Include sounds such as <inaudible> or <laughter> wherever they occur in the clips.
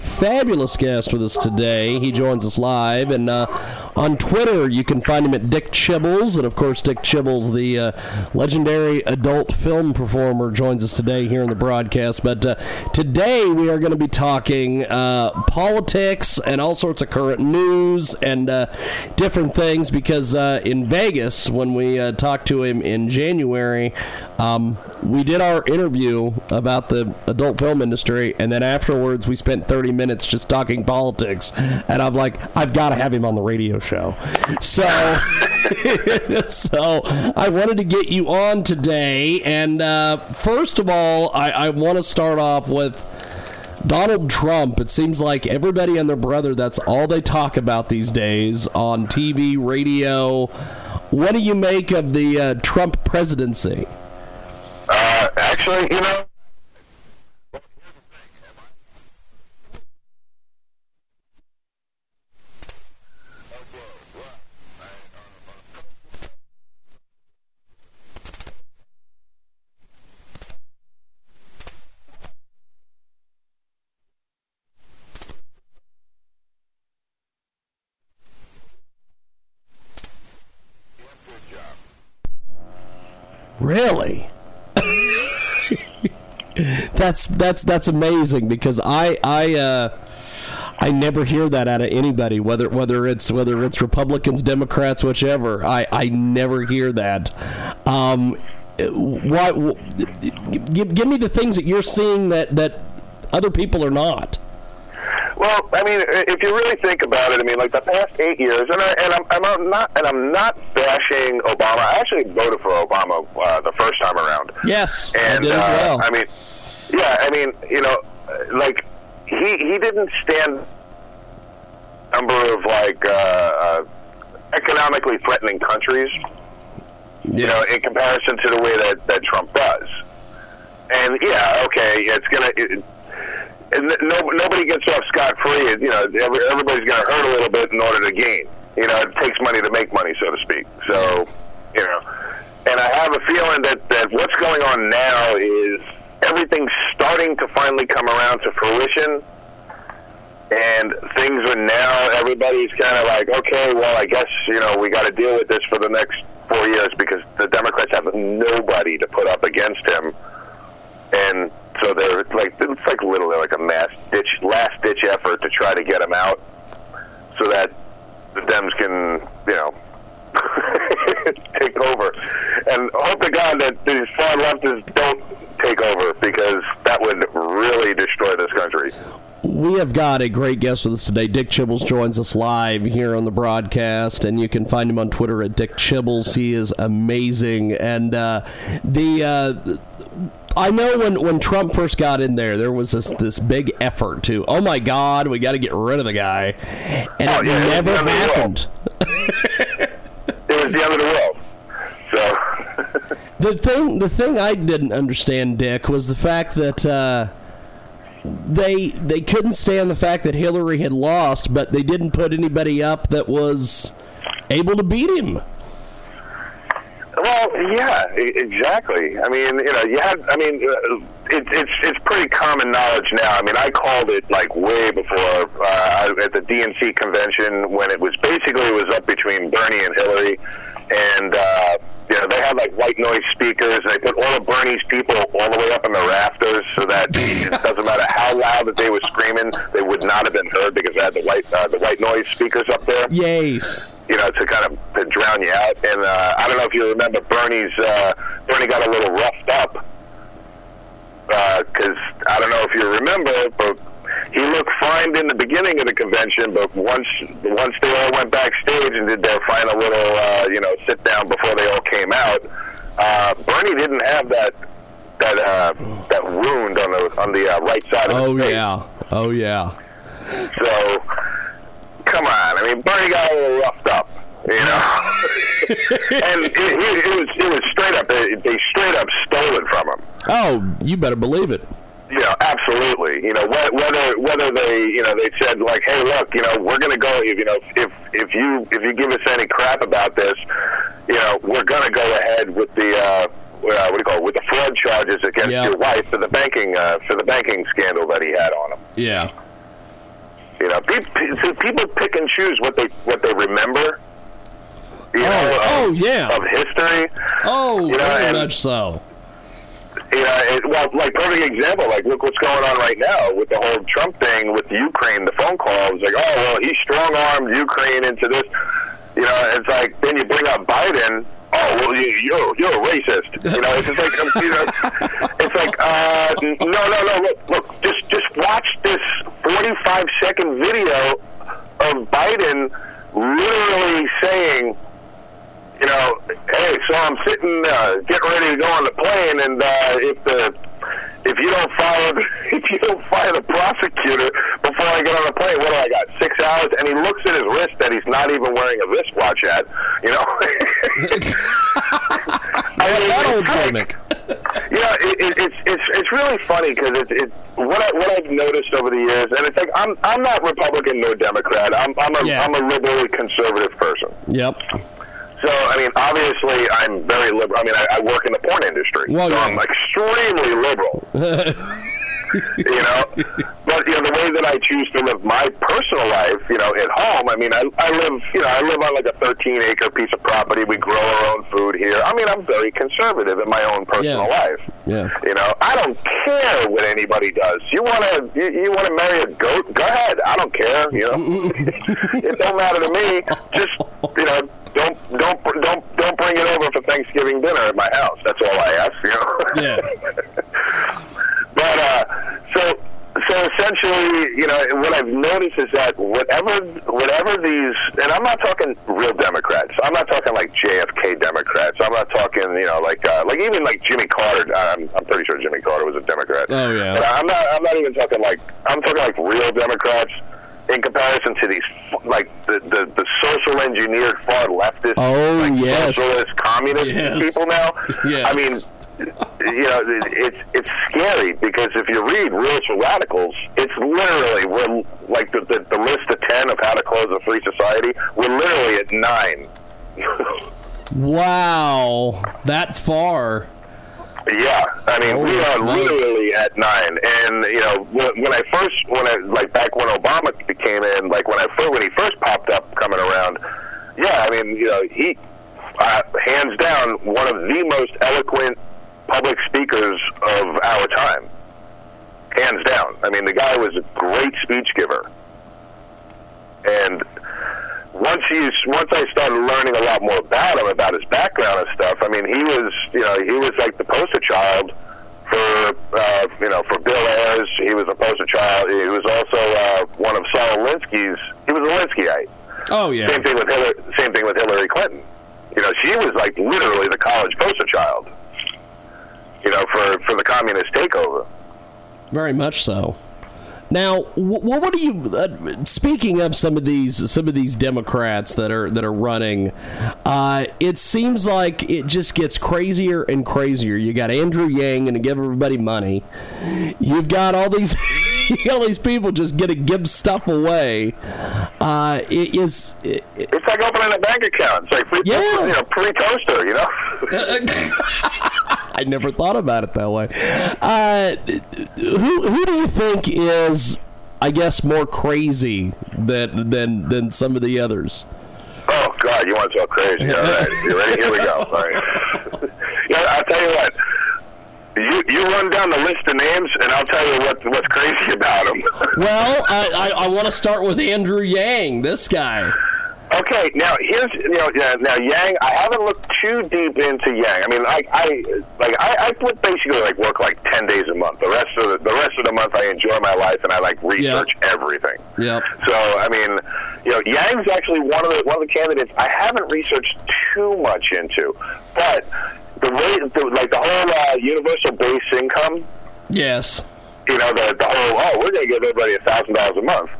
Fabulous guest with us today. He joins us live, and uh, on Twitter you can find him at Dick Chibbles, and of course Dick Chibbles, the uh, legendary adult film performer, joins us today here in the broadcast. But uh, today we are going to be talking uh, politics and all sorts of current news and uh, different things because uh, in Vegas when we talked to him in January. Um, we did our interview about the adult film industry, and then afterwards we spent 30 minutes just talking politics. And I'm like, I've got to have him on the radio show. So, <laughs> so I wanted to get you on today. And uh, first of all, I, I want to start off with. Donald Trump, it seems like everybody and their brother, that's all they talk about these days on TV, radio. What do you make of the uh, Trump presidency? Uh, actually, you know, Really? that's that's that's amazing because I I uh, I never hear that out of anybody whether whether it's whether it's Republicans, Democrats, whichever. I I never hear that. Um, why? Give, give me the things that you're seeing that that other people are not. Well, I mean, if you really think about it, I mean, like the past eight years, and, I, and I'm, I'm not, and I'm not bashing Obama. I actually voted for Obama uh, the first time around. Yes, and I did as well. Uh, I mean, yeah, I mean, you know, like he he didn't stand number of like uh, uh, economically threatening countries. Yes. You know, in comparison to the way that that Trump does. And yeah, okay, it's gonna. It, and no, nobody gets off scot free. You know, every, everybody's going to hurt a little bit in order to gain. You know, it takes money to make money, so to speak. So, you know, and I have a feeling that that what's going on now is everything's starting to finally come around to fruition. And things are now, everybody's kind of like, okay, well, I guess, you know, we got to deal with this for the next four years because the Democrats have nobody to put up against him. And so they're like it's like literally like a mass ditch, last ditch effort to try to get him out, so that the Dems can you know <laughs> take over. And hope to God that these far leftists don't take over because that would really destroy this country. We have got a great guest with us today. Dick Chibbles joins us live here on the broadcast, and you can find him on Twitter at Dick Chibbles. He is amazing, and uh, the. Uh, I know when, when Trump first got in there, there was this this big effort to, oh my God, we got to get rid of the guy, and oh, it yeah, never it happened. it was the end of the world. So the thing the thing I didn't understand, Dick, was the fact that. Uh, they they couldn't stand the fact that Hillary had lost, but they didn't put anybody up that was able to beat him. Well, yeah, exactly. I mean, you know, you had. I mean, uh, it, it's it's pretty common knowledge now. I mean, I called it like way before uh, at the DNC convention when it was basically it was up between Bernie and Hillary, and uh, you know they had like white noise speakers, and they put all of Bernie's people all the way up in the rafters so that <laughs> it doesn't matter how loud that they were screaming, they would not have been heard because they had the white uh, the white noise speakers up there. Yes you know, to kind of to drown you out. And uh, I don't know if you remember Bernie's. Uh, Bernie got a little roughed up because uh, I don't know if you remember, but he looked fine in the beginning of the convention. But once once they all went backstage and did their final little uh, you know sit down before they all came out, uh, Bernie didn't have that that uh, that wound on the on the uh, right side of oh, his face. yeah. Oh yeah. So, come on. I mean, Bernie got a little roughed up, you know. <laughs> and it, it, it was it was straight up. They, they straight up stole it from him. Oh, you better believe it. Know, absolutely. You know, whether whether they you know they said like, hey, look, you know, we're going to go. If you know, if if you if you give us any crap about this, you know, we're going to go ahead with the. Uh, uh, what do you call it? With the fraud charges against Yeah. your wife for the banking uh, for the banking scandal that he had on him. Yeah. You know, pe- pe- people pick and choose what they what they remember. You know, of, oh, yeah. of history. Oh, You know, very and- much so. You know, it, well, like perfect example. Like, look what's going on right now with the whole Trump thing with Ukraine. The phone calls, like, oh well, he strong armed Ukraine into this. You know, it's like then you bring up Biden. Oh well, you, you're you're a racist. You know, it's just like um, you know, <laughs> it's like uh, no, no, no. Look, look, just just watch this 45 second video of Biden literally saying you know, hey, so I'm sitting, uh, getting ready to go on the plane, and uh, if the if you don't fire <laughs> if you don't fire the prosecutor before I get on the plane, what do I got? Six hours, and he looks at his wrist that he's not even wearing a wristwatch at. You know, <laughs> I mean, That old it's gimmick. yeah, it, it, it's it's it's really funny because it's it, what I what I've noticed over the years, and it's like I'm I'm not Republican nor Democrat. I'm I'm a Yeah. am a liberal conservative person. Yep. So, I mean, obviously, I'm very liberal. I mean, I, I work in the porn industry, Well, so yeah. I'm extremely liberal. <laughs> you know, but you know the way that I choose to live my personal life, you know, at home. I mean, I, I live, you know, I live on like a 13 acre piece of property. We grow our own food here. I mean, I'm very conservative in my own personal Yeah. life. Yeah. You know, I don't care what anybody does. You want to, you, you want to marry a goat? Go ahead. I don't care. You know, <laughs> <laughs> it don't matter to me. Just, you know, don't, don't, don't, don't bring it over for Thanksgiving dinner at my house. That's all I ask. You know. Yeah. <laughs> But uh, so so essentially, you know, what I've noticed is that whatever whatever these, and I'm not talking real Democrats. I'm not talking like JFK Democrats. I'm not talking, you know, like uh, like even like Jimmy Carter. I'm, I'm pretty sure Jimmy Carter was a Democrat. Oh, yeah. And I'm not. I'm not even talking like. I'm talking like real Democrats. In comparison to these, like the, the, the social engineered far leftist, Oh, like yes. socialist, communist Yes. people now. <laughs> Yes. I mean, you know, it- it's it's scary because if you read Rules for Radicals, it's literally we're like the, the the list of ten of how to close a free society. We're literally at nine. <laughs> Wow. That far. Yeah, I mean we are smokes. literally at nine. And you know, when, when I first, when I like back when Obama came in, like when I first when he first popped up coming around, yeah, I mean, you know, he uh, hands down one of the most eloquent public speakers of our time. Hands down. I mean, the guy was a great speech giver. And once he's once I started learning a lot more about him, about his background and stuff. I mean, he was you know he was like the poster child for uh, you know for Bill Ayers. He was a poster child. He was also uh, one of Saul Alinsky's. He was a Alinskyite. Oh yeah. Same thing with Hillary. Same thing with Hillary Clinton. You know, she was like literally the college poster child. You know, for for the communist takeover. Very much so. Now, wh- what do you? Uh, speaking of some of these, some of these Democrats that are that are running, uh, it seems like it just gets crazier and crazier. You got Andrew Yang and to give everybody money. You've got all these, <laughs> you got all these people just going to give stuff away. Uh, it is. It, It's like opening a bank account. It's like free, Yeah. you know, free toaster. You know. <laughs> <laughs> I never thought about it that way. Uh, who who do you think is, I guess, more crazy than than than some of the others? Oh God, you want to talk crazy? All right, <laughs> you ready? Here we go. All right. yeah, I'll tell you what. You you run down the list of names, and I'll tell you what what's crazy about them. Well, <laughs> I I, I want to start with Andrew Yang. This guy. Okay, now here's you know now Yang. I haven't looked too deep into Yang. I mean, I I like I, I would basically like work like ten days a month. The rest of the, the rest of the month, I enjoy my life and I like research everything. Yep. So I mean, you know, Yang's actually one of the one of the candidates I haven't researched too much into, but the way, the, like the whole uh, universal base income, Yes. you know, the, the whole, oh, we're going to give everybody a thousand dollars a month.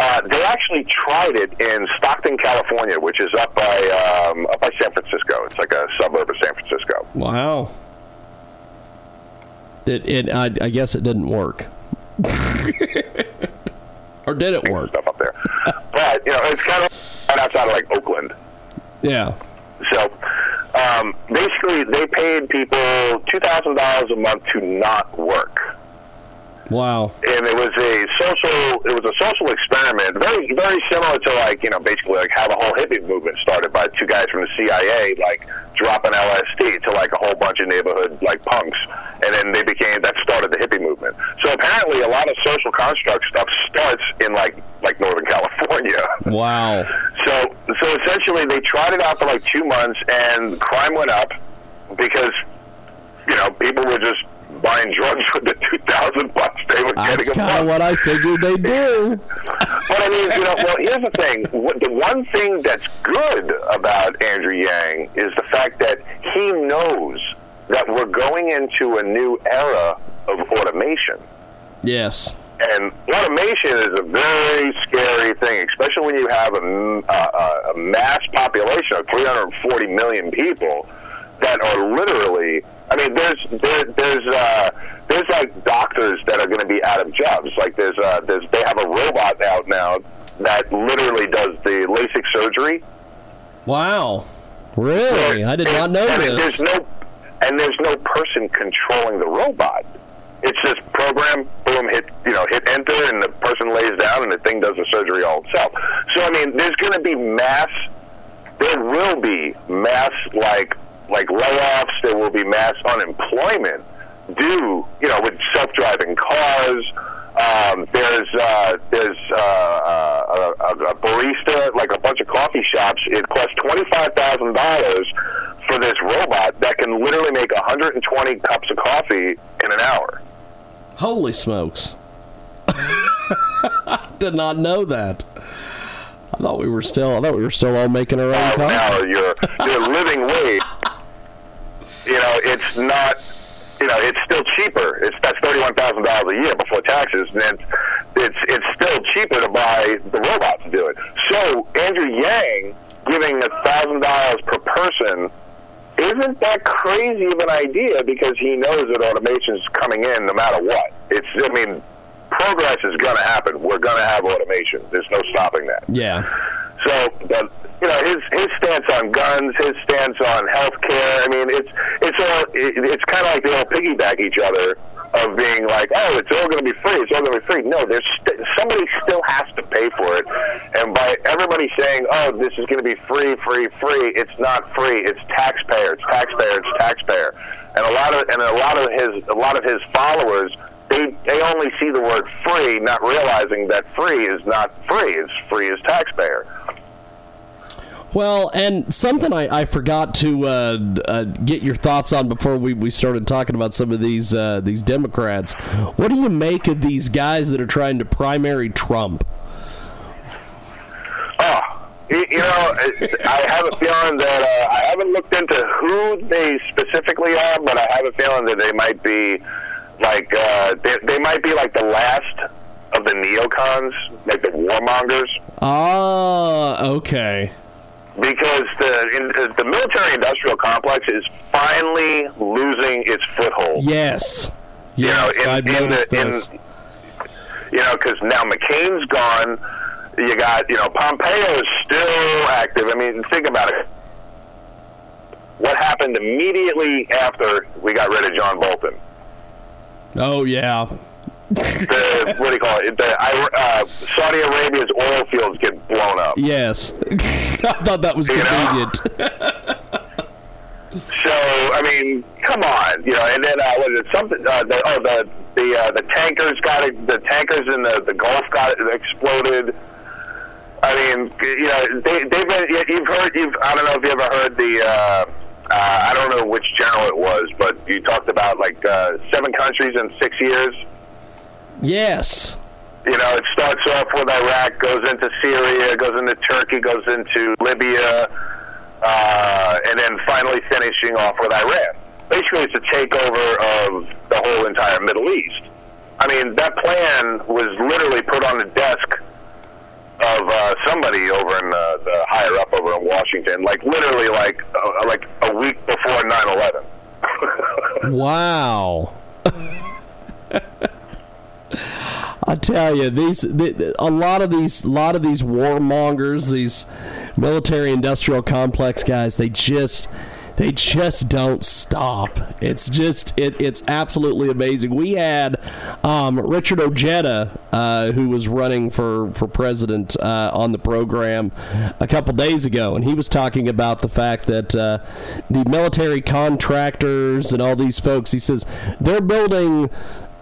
Uh, they actually tried it in Stockton, California, which is up by um, up by San Francisco. It's like a suburb of San Francisco. Wow. It, it I, I guess it didn't work. <laughs> or did it work? Stuff up there, but you know, it's kind of right outside of like Oakland. Yeah. So um, basically, they paid people two thousand dollars a month to not work. Wow. and it was a social it was a social experiment very very similar to like you know basically like how the whole hippie movement started by two guys from the CIA like dropping LSD to like a whole bunch of neighborhood like punks and then they became that started the hippie movement so apparently a lot of social construct stuff starts in like like Northern California <laughs> Wow. so so essentially they tried it out for like two months and crime went up because you know people were just buying drugs with the two thousand bucks they were That's getting a kind of what I figured they do. But I mean, you know, well, here's the thing. The one thing that's good about Andrew Yang is the fact that he knows that we're going into a new era of automation. Yes. And automation is a very scary thing, especially when you have a mass population of 340 million people that are literally. I mean, there's there, there's uh, there's like doctors that are going to be out of jobs. Like there's uh, there's they have a robot out now that literally does the LASIK surgery. Wow. Really? I did not know and this. There's no and there's no person controlling the robot. It's just program, boom, hit you know, hit enter, and the person lays down, and the thing does the surgery all itself. So I mean, there's going to be mass. There will be mass like like layoffs. There will be mass unemployment due, you know, with self-driving cars. Um, there's uh, there's uh, uh, a, a barista, like a bunch of coffee shops. It costs twenty five thousand dollars for this robot that can literally make 120 cups of coffee in an hour. Holy smokes. I <laughs> did not know that. I thought we were still I thought we were still all making our own Now, coffee. now your your living wage, you know, it's not, you know, it's still cheaper. It's that's thirty one thousand dollars a year before taxes, and it's it's it's still cheaper to buy the robot to do it. So Andrew Yang giving a thousand dollars per person isn't that crazy of an idea because he knows that automation is coming in no matter what. It's I mean, progress is going to happen. We're going to have automation. There's no stopping that. Yeah. So, but you know, his his stance on guns, his stance on healthcare. I mean, it's it's all it, it's kind of like they all piggyback each other of being like, oh, it's all going to be free. It's all going to be free. No, there's st- somebody still has to pay for it, and by everybody saying, oh, this is going to be free, free, free, it's not free. It's taxpayer. It's taxpayer. It's taxpayer. And a lot of and a lot of his a lot of his followers they they only see the word free, not realizing that free is not free. It's free as taxpayer. Well, and something I, I forgot to uh, uh, get your thoughts on before we, we started talking about some of these uh, these Democrats. What do you make of these guys that are trying to primary Trump? Oh, you, you know, I have a feeling that uh, I haven't looked into who they specifically are, but I have a feeling that they might be like uh, they, they might be like the last of the neocons, like the warmongers. Ah, okay. Because the in, uh, the military industrial complex is finally losing its foothold. Yes. Yes, you know, I've in, in noticed the, in, this. you know, because now McCain's gone. You got, you know, Pompeo is still active. I mean, think about it. What happened immediately after we got rid of John Bolton? Oh yeah. The what do you call it? The uh, Saudi Arabia's oil fields get blown up. Yes. <laughs> <laughs> I thought that was You know? convenient. <laughs> So I mean, come on, you know. And then uh, was it something? Uh, the, oh, the the uh, the tankers got it, the tankers in the the Gulf got exploded. I mean, you know, they they've been. you- You've heard. You've I don't know if you ever heard the. Uh, uh, I don't know which general it was, but you talked about like uh, seven countries in six years. yes. You know, it starts off with Iraq, goes into Syria, goes into Turkey, goes into Libya, uh, and then finally finishing off with Iran. Basically, it's a takeover of the whole entire Middle East. I mean, that plan was literally put on the desk of uh, somebody over in uh, the higher up over in Washington, like literally like uh, like a week before 9/11. <laughs> Wow. <laughs> I tell you, these the, a lot of these a lot of these warmongers, these military-industrial complex guys, they just they just don't stop. It's just it, it's absolutely amazing. We had um, Richard Ojeda, uh, who was running for for president, uh, on the program a couple days ago, and he was talking about the fact that uh, the military contractors and all these folks. He says they're building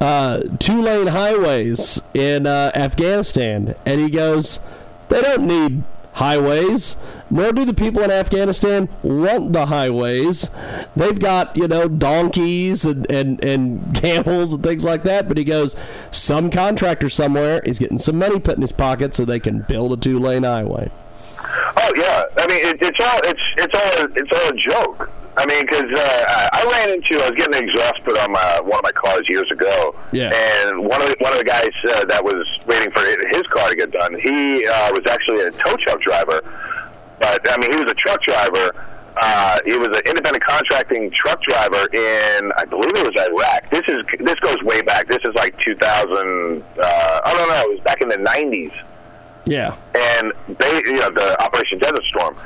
uh, two lane highways in uh, Afghanistan. And he goes, they don't need highways, nor do the people in Afghanistan want the highways. They've got, you know, donkeys and, and, and <laughs> camels and things like that. But he goes, some contractor somewhere is getting some money put in his pocket so they can build a two lane highway. Oh yeah, I mean it, it's all it's it's all it's all a joke. I mean, because uh, I ran into I was getting an exhaust put on my one of my cars years ago, Yeah. and one of the, one of the guys uh, that was waiting for his car to get done, he uh, was actually a tow truck driver, but I mean he was a truck driver. Uh, he was an independent contracting truck driver in, I believe it was Iraq. This is this goes way back. This is like 2000. Uh, I don't know. It was back in the 90s Yeah. and they, you know, the Operation Desert Storm.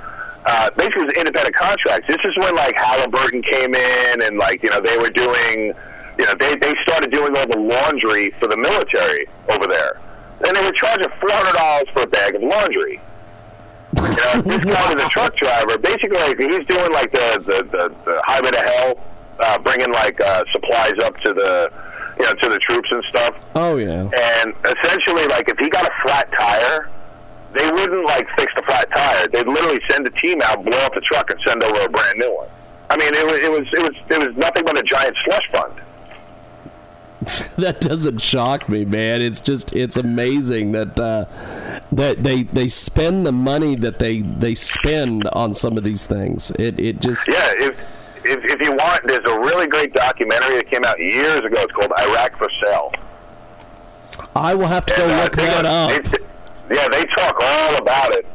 Uh, basically, it was independent contracts. This is when like Halliburton came in, and like you know they were doing, you know, they they started doing all the laundry for the military over there, and they were charging four hundred dollars for a bag of laundry. You know, <laughs> this guy was a truck driver. Basically, like, he's doing like the the, the, the highway to hell, uh, bringing like uh, supplies up to the, you know, to the troops and stuff. Oh, yeah. And essentially, like if he got a flat tire, they wouldn't like fix the flat tire. They'd literally send a team out, blow up the truck, and send over a brand new one. I mean, it was it was it was it was nothing but a giant slush fund. <laughs> that doesn't shock me, man. It's just it's amazing that uh, that they they spend the money that they they spend on some of these things. It it just Yeah, if if, if you want, there's a really great documentary that came out years ago. It's called Iraq for Sale. I will have to go And, uh, look that up. they- yeah, they talk all about it.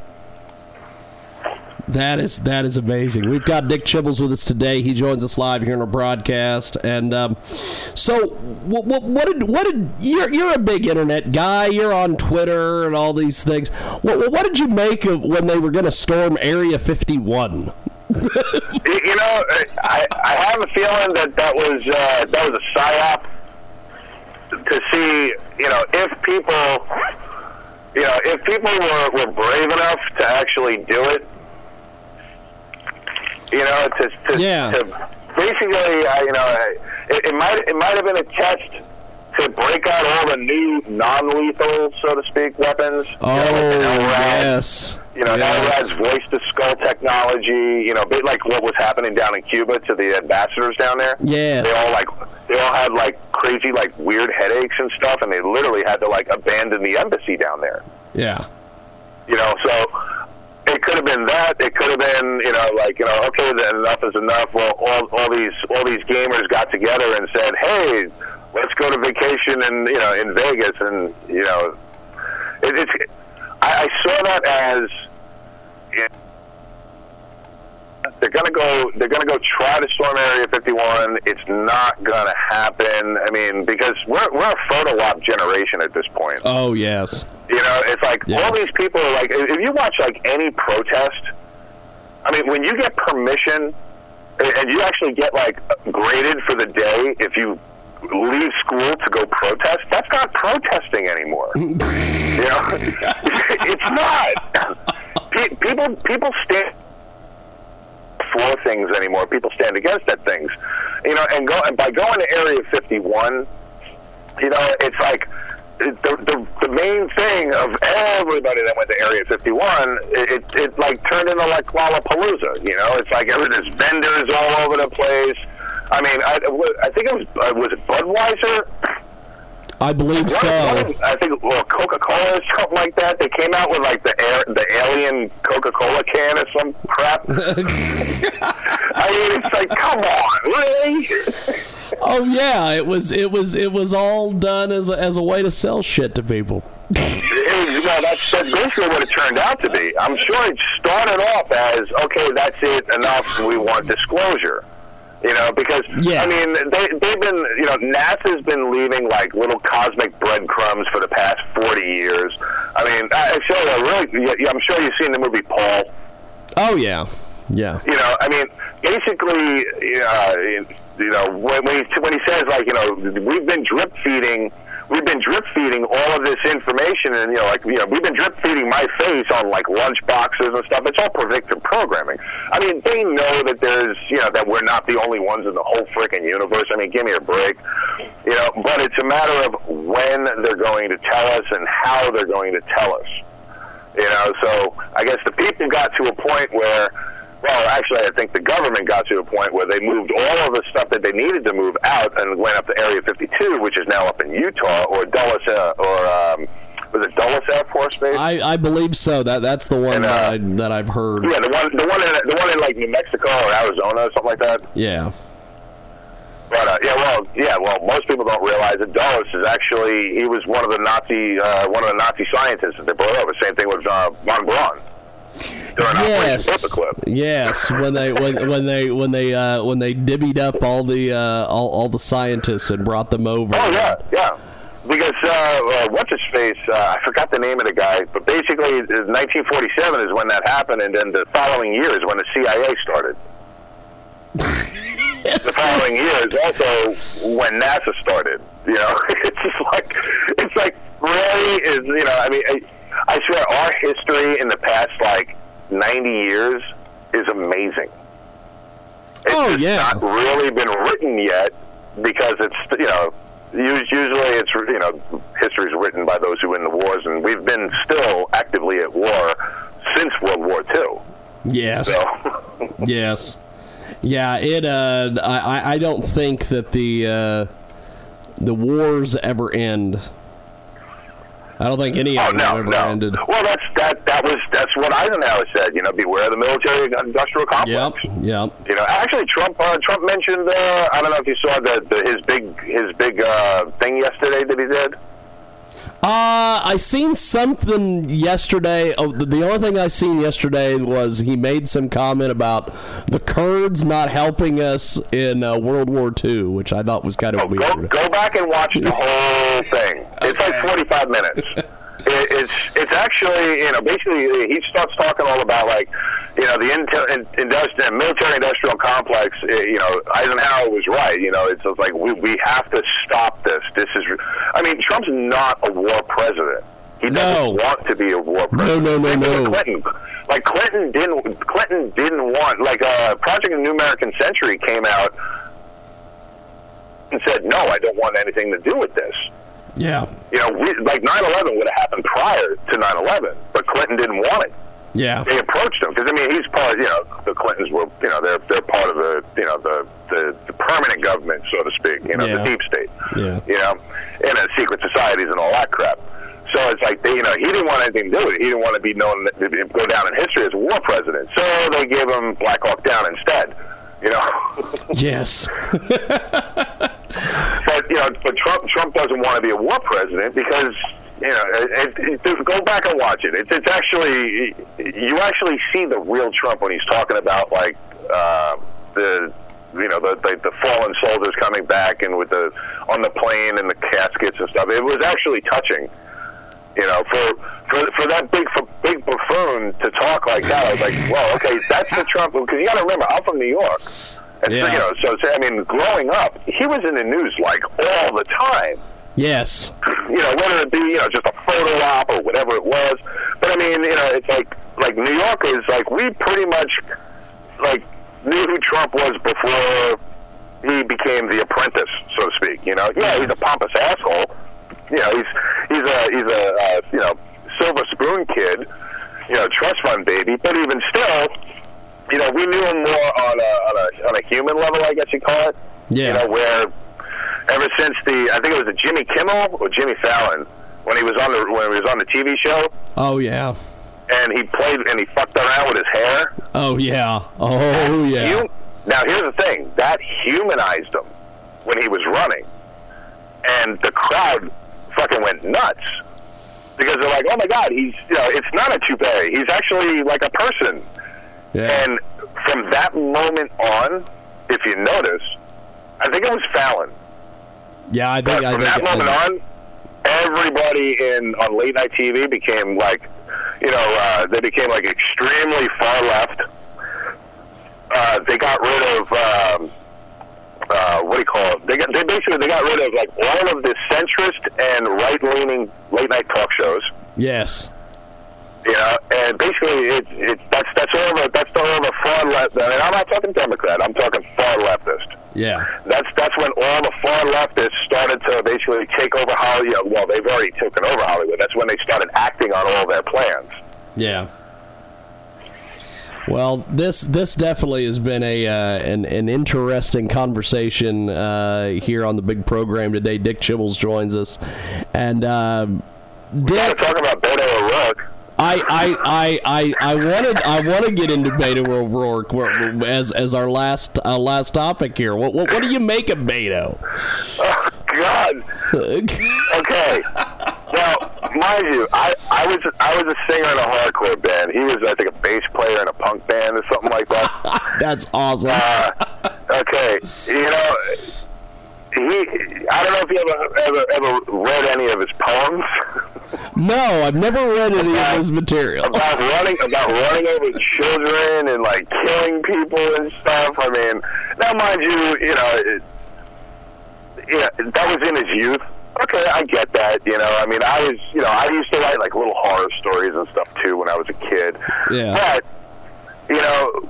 That is that is amazing. We've got Dick Chibbles with us today. He joins us live here in our broadcast. And um, so, what, what, what did what did you're you're a big internet guy. You're on Twitter and all these things. What what did you make of when they were going to storm Area 51? You you know, I, I have a feeling that that was uh, that was a psyop to see, you know, if people, you know, if people were, were brave enough to actually do it, you know, to to, Yeah. to basically, uh, you know, it, it might it might have been a test to break out all the new non-lethal, so to speak, weapons. you know, like Oh yes, you know, Yes. LRAD's voice to skull technology, you know, a bit like what was happening down in Cuba to the ambassadors down there. Yeah, They all like they all had like crazy like weird headaches and stuff and they literally had to like abandon the embassy down there. yeah. You know, so it could have been that. It could have been, you know, like, you know, okay, then enough is enough. Well, all, all these all these gamers got together and said, "Hey, let's go to vacation in, you know, in Vegas." And you know, it, it's I, I saw that as yeah, they're gonna go. They're gonna go try to storm Area 51. It's not gonna happen. I mean, because we're we're a photo op generation at this point. Oh yes. You know, it's like Yeah. all these people are like, if you watch like any protest, I mean, when you get permission and and you actually get like graded for the day if you leave school to go protest, that's not protesting anymore. <laughs> you know, <laughs> it's not. Pe- people people stand for things anymore. People stand against that things. You know, and go and by going to Area 51, you know, it's like the, the the main thing of everybody that went to Area 51, it, it, it like turned into like Lollapalooza. You know, it's like every there's vendors all over the place. I mean, I, I think it was uh, was it Budweiser. I believe One- so. one I think well, Coca Cola or something like that. They came out with like the air, the alien Coca Cola can or some crap. <laughs> I mean, it's like, come on, really? oh yeah, it was it was it was all done as a, as a way to sell shit to people. It was, well, that's, that's basically what it turned out to be. I'm sure it started off as, okay, that's it, enough, we want disclosure. You know, because, Yeah. I mean, they, they've been, you know, NASA's been leaving, like, little cosmic breadcrumbs for the past 40 years. I mean, I, I show you, really, I'm sure you've seen the movie Paul. Oh yeah, yeah. you know, I mean, basically, uh, you know, when, when, he, when he says like, you know, we've been drip feeding, we've been drip feeding all of this information, and you know, like, you know, we've been drip feeding my face on like lunch boxes and stuff. It's all predictive programming. I mean, they know that there's, you know, that we're not the only ones in the whole freaking universe. I mean, give me a break, you know. But it's a matter of when they're going to tell us and how they're going to tell us. You know, so I guess the people got to a point where, well, actually, I think the government got to a point where they moved all of the stuff that they needed to move out and went up to Area 52, which is now up in Utah, or Dulles, uh, or um, was it Dulles Air Force Base? I, I believe so. That that's the one And, uh, that, I, that I've heard. yeah, the one, the one, in, the one in like New Mexico or Arizona, or something like that. Yeah. But uh, yeah, well, yeah, well, most people don't realize that Dulles is actually he was one of the Nazi, uh, one of the Nazi scientists that they brought over. Same thing with uh, von Braun during Yes. Operation Paperclip. Yes. When they when when they when they uh, when they divvied up all the uh, all, all the scientists and brought them over. Oh yeah, yeah. Because uh, uh, what's his face? Uh, I forgot the name of the guy, but basically, uh, 1947 is when that happened, and then the following year is when the CIA started. <laughs> the following year is also when NASA started. You know, <laughs> it's just like it's like really is you know. I mean, I, I swear our history in the past like 90 years is amazing. It's Oh, yeah. not really been written yet because it's you know usually it's you know history is written by those who win the wars, and we've been still actively at war since World War II. Yes. So <laughs> Yes. Yeah, it uh I, I- I don't think that the uh the wars ever end. I don't think any Oh of them have no, ever no. ended. Well, that's that. That was that's what Eisenhower said. You know, beware of the military-industrial Yep, complex. yep. You know, actually, Trump uh, Trump mentioned. Uh, I don't know if you saw the, the his big his big uh, thing yesterday that he did. Uh, I seen something yesterday. Oh, the, the only thing I seen yesterday was he made some comment about the Kurds not helping us in uh, World War II, which I thought was kind of Oh, weird. go back and watch the <laughs> whole thing. It's like 45 minutes. It, it's it's actually you know basically he starts talking all about like you know the inter, in, industrial military industrial complex. eh, You know Eisenhower was right. You know it's just like we we have to stop this. This is I mean Trump's not a war president. He doesn't No. want to be a war president. no, no, no, no. Clinton. Like Clinton didn't Clinton didn't want like uh, Project of New American Century came out and said no, I don't want anything to do with this Yeah, you know, we, like 9/11 would have happened prior to 9/11, but Clinton didn't want it. yeah, They approached him because I mean, he's part. You know, the Clintons were, you know, they're they're part of the, you know, the the, the permanent government, so to speak. You know, Yeah. the deep state. Yeah. You know, and uh, secret societies and all that crap. So it's like they, you know, he didn't want anything to do with it. He didn't want to be known, to go down in history as a war president. So they gave him Black Hawk Down instead. You know. <laughs> yes, <laughs> But you know, but Trump Trump doesn't want to be a war president because you know. It, it, it, go back and watch it. It's it's actually you actually see the real Trump when he's talking about like uh, the you know the, the the fallen soldiers coming back and with the on the plane and the caskets and stuff. It was actually touching. You know, for for for that big for big buffoon to talk like that, I was like, well, okay, that's the Trump. Because you got to remember, I'm from New York, and so, you know, so, so I mean, growing up, he was in the news like all the time. yes, You know, whether it be you know just a photo op or whatever it was. But I mean, you know, it's like like New Yorkers, like we pretty much like knew who Trump was before he became the apprentice, so to speak. You know, yeah, he's a pompous asshole. You know, he's he's a he's a uh, you know silver spoon kid. You know, trust fund baby. But even still, you know, we knew him more on a on a on a human level, I guess you call it. Yeah. You know, where ever since the I think it was the Jimmy Kimmel or Jimmy Fallon when he was on the when he was on the TV show oh yeah, and he played and he fucked around with his hair. oh yeah, oh yeah. You, now here's the thing that humanized him. when he was running, and the crowd fucking went nuts because they're like, "Oh my god, he's you know, it's not a toupee. He's actually like a person." Yeah. And from that moment on, if you notice, I think it was Fallon. yeah, I think. But I from think that moment on, everybody in on late night TV became like, you know, uh, they became like extremely far left. Uh, they got rid of um, uh, what do you call it? They got they basically they got rid of like all of the centrist and right leaning late night talk shows. yes. You know, and basically it's it's that's that's all the that's all the far left. I mean, I'm not talking Democrat. I'm talking far leftist Yeah. that's that's when all the far leftists started to basically take over Hollywood. Well, they've already taken over Hollywood. That's when they started acting on all their plans. Yeah. Well, this this definitely has been a uh, an an interesting conversation uh, here on the big program today. Dick Chibbles joins us, and um, Dick, talking about Beto O'Rourke. I I I I I wanted I want to get into Beto O'Rourke as as our last uh, last topic here. What, what what do you make of Beto? Oh God. <laughs> Okay. Mind you, I, I was I was a singer in a hardcore band. He was, I think, a bass player in a punk band or something like that. <laughs> That's awesome. Uh, okay, you know, he. I don't know if you ever ever ever read any of his poems. no, I've never read any of his material. about running about running over children and like killing people and stuff. I mean, now mind you, you know, it, yeah, that was in his youth. Okay, I get that. You know, I mean, I was, you know, I used to write like little horror stories and stuff too when I was a kid. Yeah. But you know,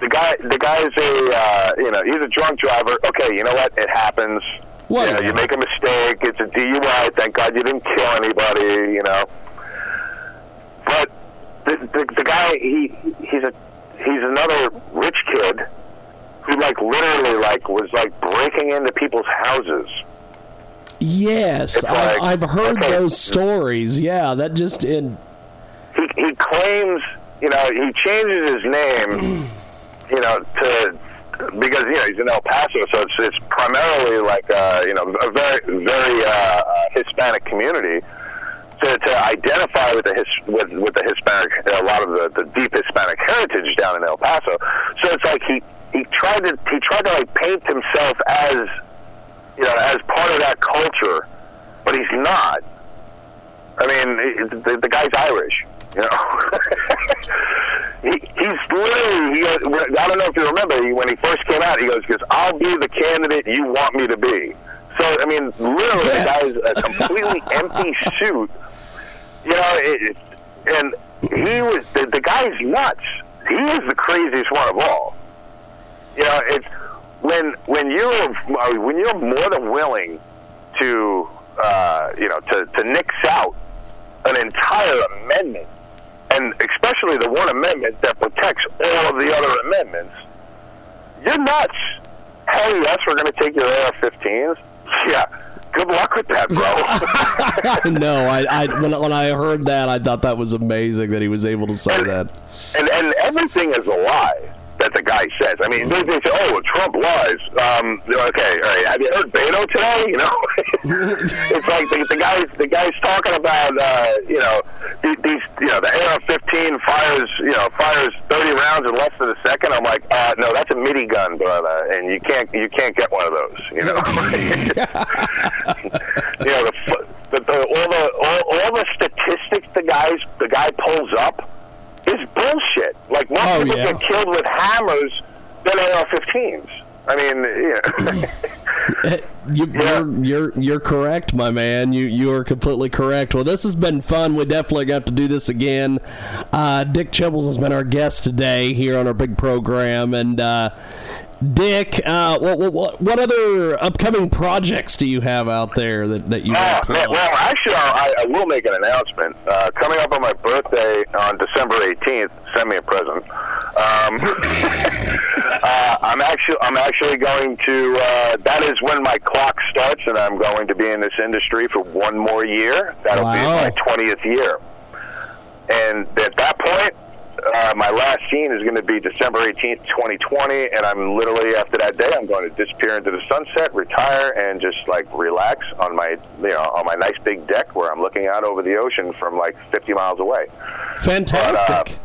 the guy, the guy's a, uh, you know, he's a drunk driver. Okay, you know what? It happens. Well, you, know, you make a mistake. It's a DUI. Thank God you didn't kill anybody. You know. But the, the, the guy, he he's a he's another rich kid who like literally like was like breaking into people's houses. Yes, I, like, I've heard okay. those stories. Yeah, that just in. He he claims, you know, he changes his name, you know, to because you know he's in El Paso, so it's it's primarily like uh, you know a very very uh, Hispanic community. To, to identify with the his, with with the Hispanic, a lot of the, the deep Hispanic heritage down in El Paso. So it's like he he tried to he tried to like paint himself as you know as part of that culture, but he's not. I mean, he- the, the guy's Irish. You know, <laughs> he, he's literally. He I don't know if you remember he, when he first came out. He goes, "Because I'll be the candidate you want me to be." So I mean, literally, Yes. the guy's a completely <laughs> empty suit. You know, it, and he was the, the guy's nuts. He is the craziest one of all. You know, it's when when you're uh, when you're more than willing to uh, you know to, to nix out an entire amendment, and especially the one amendment that protects all of the other amendments, you're nuts. Hell yes, we're going to take your AR-15s. Yeah, good luck with that, bro. <laughs> no, I, I when, when I heard that, I thought that was amazing that he was able to say that. and and everything is a lie that the guy says. I mean, they, they say, "Oh, well, Trump lies." Um, okay, all right. Have you heard Beto today? You know, <laughs> it's like the, the guys the guys talking about uh, you know these, these you know the AR-15 fires you know fires 30 rounds in less than a second. I'm like, uh, no, that's a mini gun, brother, and you can't you can't get one of those. You know, <laughs> <laughs> you know the, the, the all the all, all the statistics the guys the guy pulls up is bullshit. Like more Oh, people yeah. get killed with hammers than AR-15s. I mean, yeah. <laughs> You, you're you're you're correct, my man. You you are completely correct. Well, this has been fun. We definitely have to do this again. Uh, Dick Chibbles has been our guest today here on our big program, and uh, Dick, uh, what, what what other upcoming projects do you have out there that that you? Have man, well, actually, I, I will make an announcement. Uh, coming up on my birthday on December 18th, send me a present. Um, <laughs> uh, I'm actually I'm actually going to. Uh, that is when my clock starts, and I'm going to be in this industry for one more year. That'll Wow. be my 20th year. And at that point, uh, my last scene is going to be December 18th, 2020, and I'm literally after that day, I'm going to disappear into the sunset, retire, and just like relax on my, you know, on my nice big deck where I'm looking out over the ocean from like 50 miles away. Fantastic.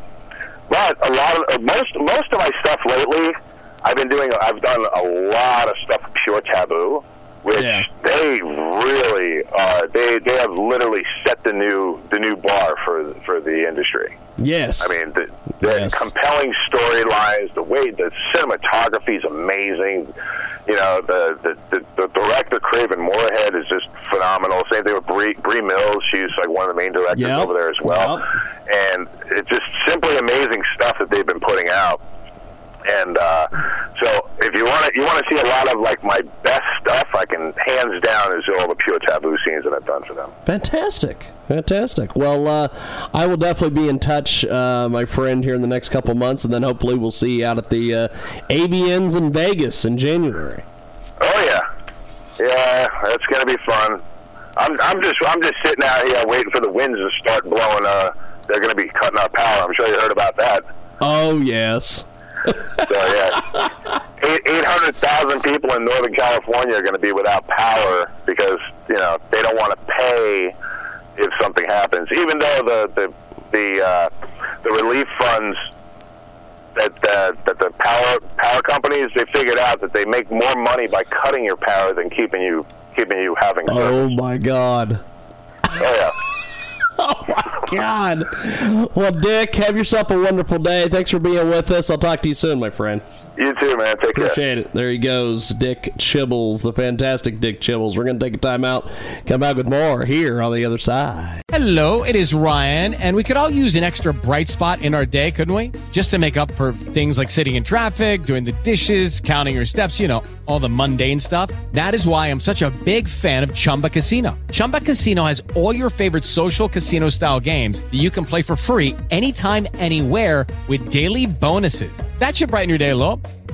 But, uh, but a lot of uh, most most of my stuff lately, I've been doing. I've done a lot of stuff Pure Taboo, which Yeah. they really are. They they have literally set the new the new bar for for the industry. yes. I mean, the, the Yes. compelling storylines, the way the cinematography is amazing. You know, the, the, the, the director, Craven Moorehead, is just phenomenal. Same thing with Bree, Bree Mills. She's like one of the main directors Yep. over there as well. And it's just simply amazing stuff that they've been putting out. And uh, so, if you want to, you want to see a lot of like my best stuff. I can hands down is all the pure taboo scenes that I've done for them. Fantastic. Fantastic. Well, uh, I will definitely be in touch, uh, my friend, here in the next couple months, and then hopefully we'll see you out at the uh, AVNs in Vegas in January. Oh yeah, yeah, that's gonna be fun. I'm I'm just I'm just sitting out here waiting for the winds to start blowing. Uh, they're gonna be cutting our power. I'm sure you heard about that. Oh, yes. So yeah, eight hundred thousand people in Northern California are gonna be without power because you know they don't want to pay if something happens. Even though the the the uh, the relief funds that uh, that the power power companies they figured out that they make more money by cutting your power than keeping you keeping you having service. Oh, my God. Oh yeah. <laughs> Oh, my God. Well, Dick, have yourself a wonderful day. Thanks for being with us. I'll talk to you soon, my friend. You too, man. Take care. Appreciate it. There he goes, Dick Chibbles, the fantastic Dick Chibbles. We're going to take a time out, come back with more here on the other side. Hello, it is Ryan, and we could all use an extra bright spot in our day, couldn't we? Just to make up for things like sitting in traffic, doing the dishes, counting your steps, you know, all the mundane stuff. That is why I'm such a big fan of Chumba Casino. Chumba Casino has all your favorite social casino style games that you can play for free anytime, anywhere with daily bonuses. That should brighten your day a little.